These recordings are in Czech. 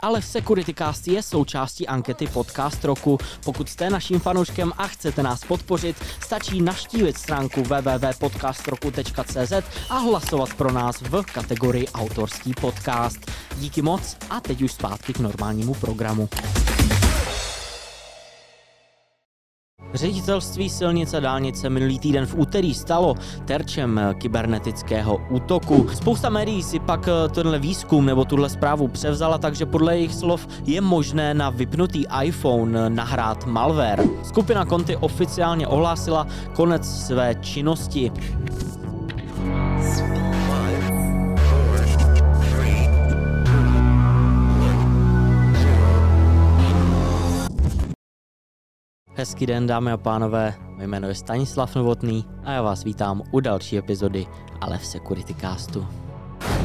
ale Securitycast je součástí ankety Podcast roku. Pokud jste naším fanouškem a chcete nás podpořit, stačí naštívit stránku www.podcastroku.cz a hlasovat pro nás v kategorii autorský podcast. Díky moc a teď už zpátky k normálnímu programu. Ředitelství silnice a dálnice minulý týden v úterý stalo terčem kybernetického útoku. Spousta médií si pak eh, tenhle výzkum nebo tuhle zprávu převzala, takže podle jejich slov je možné na vypnutý iPhone nahrát malware. Skupina Conti oficiálně ohlásila konec své činnosti. Hezký den, dámy a pánové, mé jméno je Stanislav Novotný a já vás vítám u další epizody Ale v Security Castu.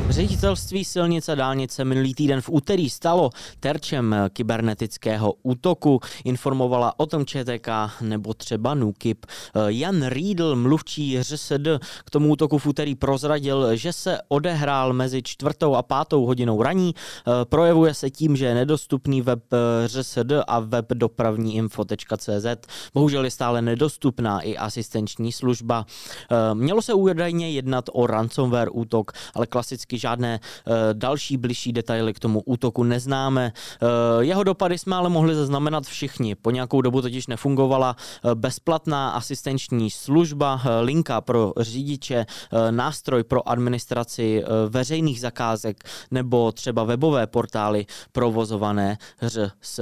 Ředitelství silnice a dálnice minulý týden v úterý stalo terčem kybernetického útoku. Informovala o tom ČTK nebo třeba NUKIP. Jan Riedl, mluvčí ŘSD, k tomu útoku v úterý prozradil, že se odehrál mezi čtvrtou a pátou hodinou raní. Projevuje se tím, že je nedostupný web ŘSD a web dopravníinfo.cz. Bohužel je stále nedostupná i asistenční služba. Mělo se údajně jednat o ransomware útok, ale klasicky žádné uh, další bližší detaily k tomu útoku neznáme. Uh, jeho dopady jsme ale mohli zaznamenat všichni. Po nějakou dobu totiž nefungovala uh, bezplatná asistenční služba, linka pro řidiče, nástroj pro administraci veřejných zakázek nebo třeba webové portály provozované ŘSD.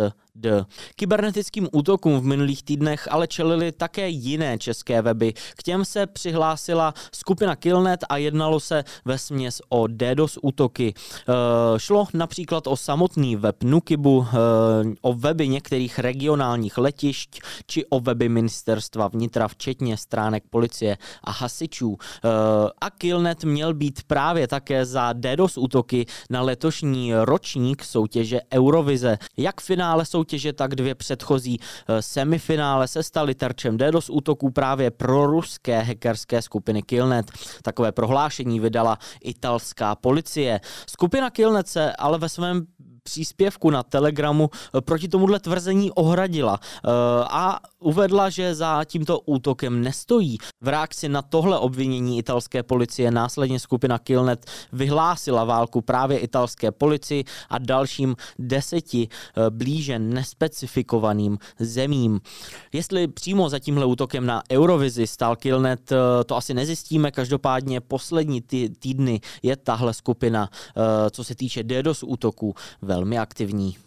Kybernetickým útokům v minulých týdnech ale čelili také jiné české weby. K těm se přihlásila skupina Killnet a jednalo se ve směs o DDoS útoky. E, šlo například o samotný web Nukibu, e, o weby některých regionálních letišť či o weby ministerstva vnitra, včetně stránek policie a hasičů. E, a Killnet měl být právě také za DDoS útoky na letošní ročník soutěže Eurovize. Jak v finále soutěže, tak dvě předchozí semifinále se staly terčem DDoS útoků právě pro ruské hackerské skupiny Killnet. Takové prohlášení vydala italská policie. Skupina Killnet se ale ve svém příspěvku na Telegramu eh, proti tomuhle tvrzení ohradila eh, a uvedla, že za tímto útokem nestojí. V reakci na tohle obvinění italské policie následně skupina Killnet vyhlásila válku právě italské policii a dalším deseti eh, blíže nespecifikovaným zemím. Jestli přímo za tímhle útokem na Eurovizi stál Killnet, to asi nezjistíme, každopádně poslední týdny je tahle skupina, co se týče DDoS útoků, velmi aktivní.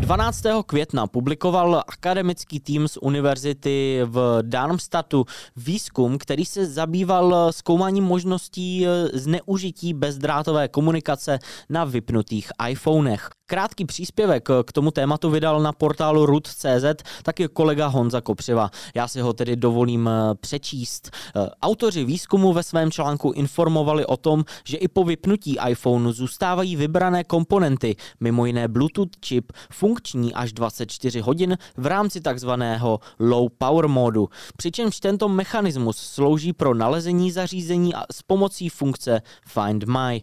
12. května publikoval akademický tým z univerzity v Darmstadtu výzkum, který se zabýval zkoumáním možností zneužití bezdrátové komunikace na vypnutých iPhonech. Krátký příspěvek k tomu tématu vydal na portálu rud.cz taky kolega Honza Kopřiva. Já si ho tedy dovolím eh, přečíst. Eh, autoři výzkumu ve svém článku informovali o tom, že i po vypnutí iPhoneu zůstávají vybrané komponenty, mimo jiné Bluetooth čip, funkční až 24 hodin v rámci takzvaného low power modu. Přičemž tento mechanismus slouží pro nalezení zařízení a s pomocí funkce Find My. Eh,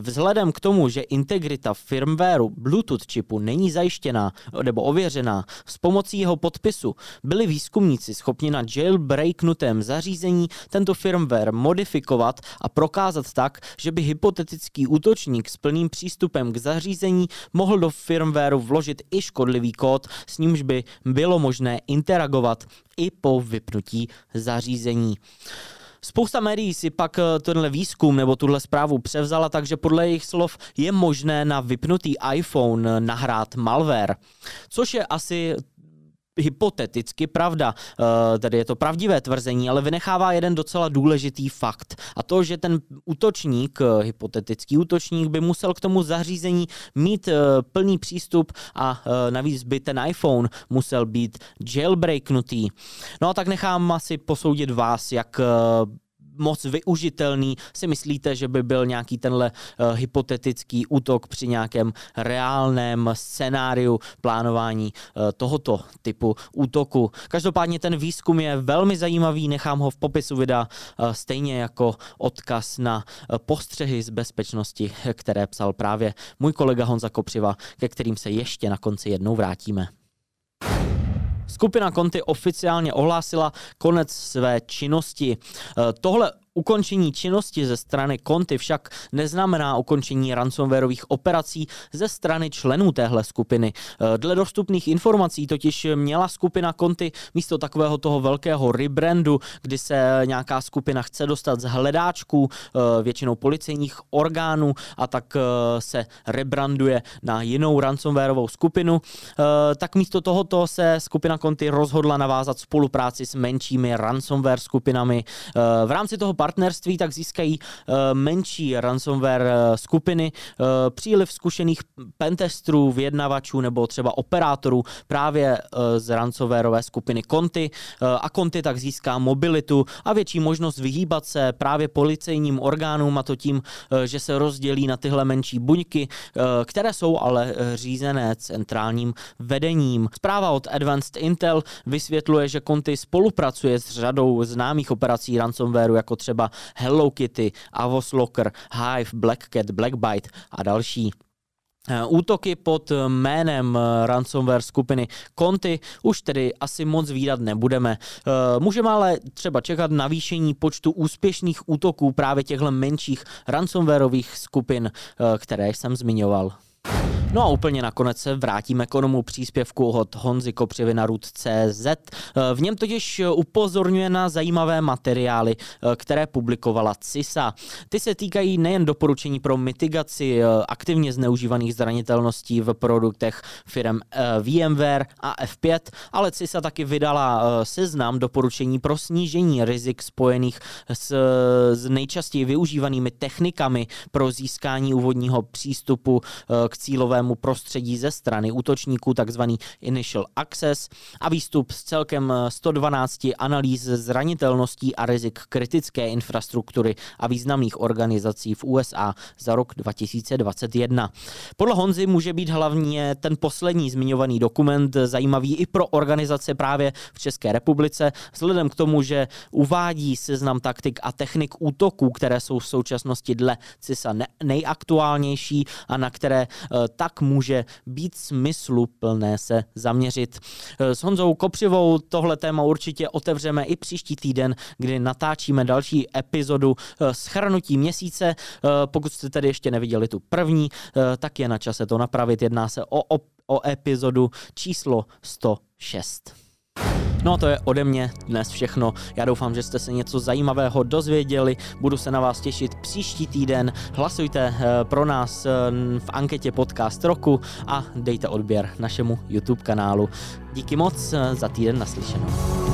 vzhledem k tomu, že integrita firmwareu Bluetooth čipu není zajištěná nebo ověřená s pomocí jeho podpisu, byli výzkumníci schopni na jailbreaknutém zařízení tento firmware modifikovat a prokázat tak, že by hypotetický útočník s plným přístupem k zařízení mohl do firmwareu vložit i škodlivý kód, s nímž by bylo možné interagovat i po vypnutí zařízení. Spousta médií si pak eh, tenhle výzkum nebo tuhle zprávu převzala, takže podle jejich slov je možné na vypnutý iPhone nahrát malware, což je asi hypoteticky pravda, eh, tedy je to pravdivé tvrzení, ale vynechává jeden docela důležitý fakt. A to, že ten útočník, eh, hypotetický útočník, by musel k tomu zařízení mít plný přístup a navíc by ten iPhone musel být jailbreaknutý. No a tak nechám asi posoudit vás, jak moc využitelný. Si myslíte, že by byl nějaký tenhle uh, hypotetický útok při nějakém reálném scénáriu plánování uh, tohoto typu útoku? Každopádně ten výzkum je velmi zajímavý, nechám ho v popisu videa, uh, stejně jako odkaz na postřehy z bezpečnosti, které psal právě můj kolega Honza Kopřiva, ke kterým se ještě na konci jednou vrátíme. Skupina Conti oficiálně ohlásila konec své činnosti. Tohle Ukončení činnosti ze strany Conti však neznamená ukončení ransomwareových operací ze strany členů téhle skupiny. Eh, dle dostupných informací totiž měla skupina Conti místo takového toho velkého rebrandu, kdy se nějaká skupina chce dostat z hledáčků eh, většinou policejních orgánů a tak eh, se rebranduje na jinou ransomwareovou skupinu, tak místo tohoto se skupina Conti rozhodla navázat spolupráci s menšími ransomware skupinami. V rámci toho partnerství, tak získají uh, menší ransomware uh, skupiny, uh, příliv zkušených pentestrů, vyjednavačů nebo třeba operátorů právě z ransomwareové skupiny Conti uh, a Conti tak získá mobilitu a větší možnost vyhýbat se právě policejním orgánům a to tím, že se rozdělí na tyhle menší buňky, které jsou ale řízené centrálním vedením. Zpráva od Advanced Intel vysvětluje, že Conti spolupracuje s řadou známých operací ransomwareu, jako třeba třeba Hello Kitty, Avos Locker, Hive, Black Cat, Blackbite a další. Eh, útoky pod jménem eh, ransomware skupiny Conti už tedy asi moc výdat nebudeme. Eh, můžeme ale třeba čekat navýšení počtu úspěšných útoků právě těchto menších ransomwareových skupin, které jsem zmiňoval. No a úplně nakonec se vrátíme k onomu příspěvku od Honzy Kopřivy na CZ. V něm totiž upozorňuje na zajímavé materiály, které publikovala CISA. Ty se týkají nejen doporučení pro mitigaci eh, aktivně zneužívaných zranitelností v produktech firm eh, VMware a F5, ale CISA taky vydala eh, seznam doporučení pro snížení rizik spojených s, s nejčastěji využívanými technikami pro získání úvodního přístupu k cílovému cílovému prostředí ze strany útočníků, takzvaný Initial Access a výstup z celkem 112 analýz zranitelností a rizik kritické infrastruktury a významných organizací v USA za rok 2021. Podle Honzy může být hlavně ten poslední zmiňovaný dokument zajímavý i pro organizace právě v České republice, vzhledem k tomu, že uvádí seznam taktik a technik útoků, které jsou v současnosti dle CISA nejaktuálnější a na které eh, tak může být smysluplné se zaměřit. Eh, s Honzou Kopřivou tohle téma určitě otevřeme i příští týden, kdy natáčíme další epizodu eh, schrnutí měsíce. Eh, pokud jste tedy ještě neviděli tu první, tak je na čase to napravit. Jedná se o, o, o epizodu číslo 106. No a to je ode mě dnes všechno. Já doufám, že jste se něco zajímavého dozvěděli. Budu se na vás těšit příští týden. Hlasujte eh, pro nás eh, v anketě Podcast roku a dejte odběr našemu YouTube kanálu. Díky moc eh, za týden naslyšenou.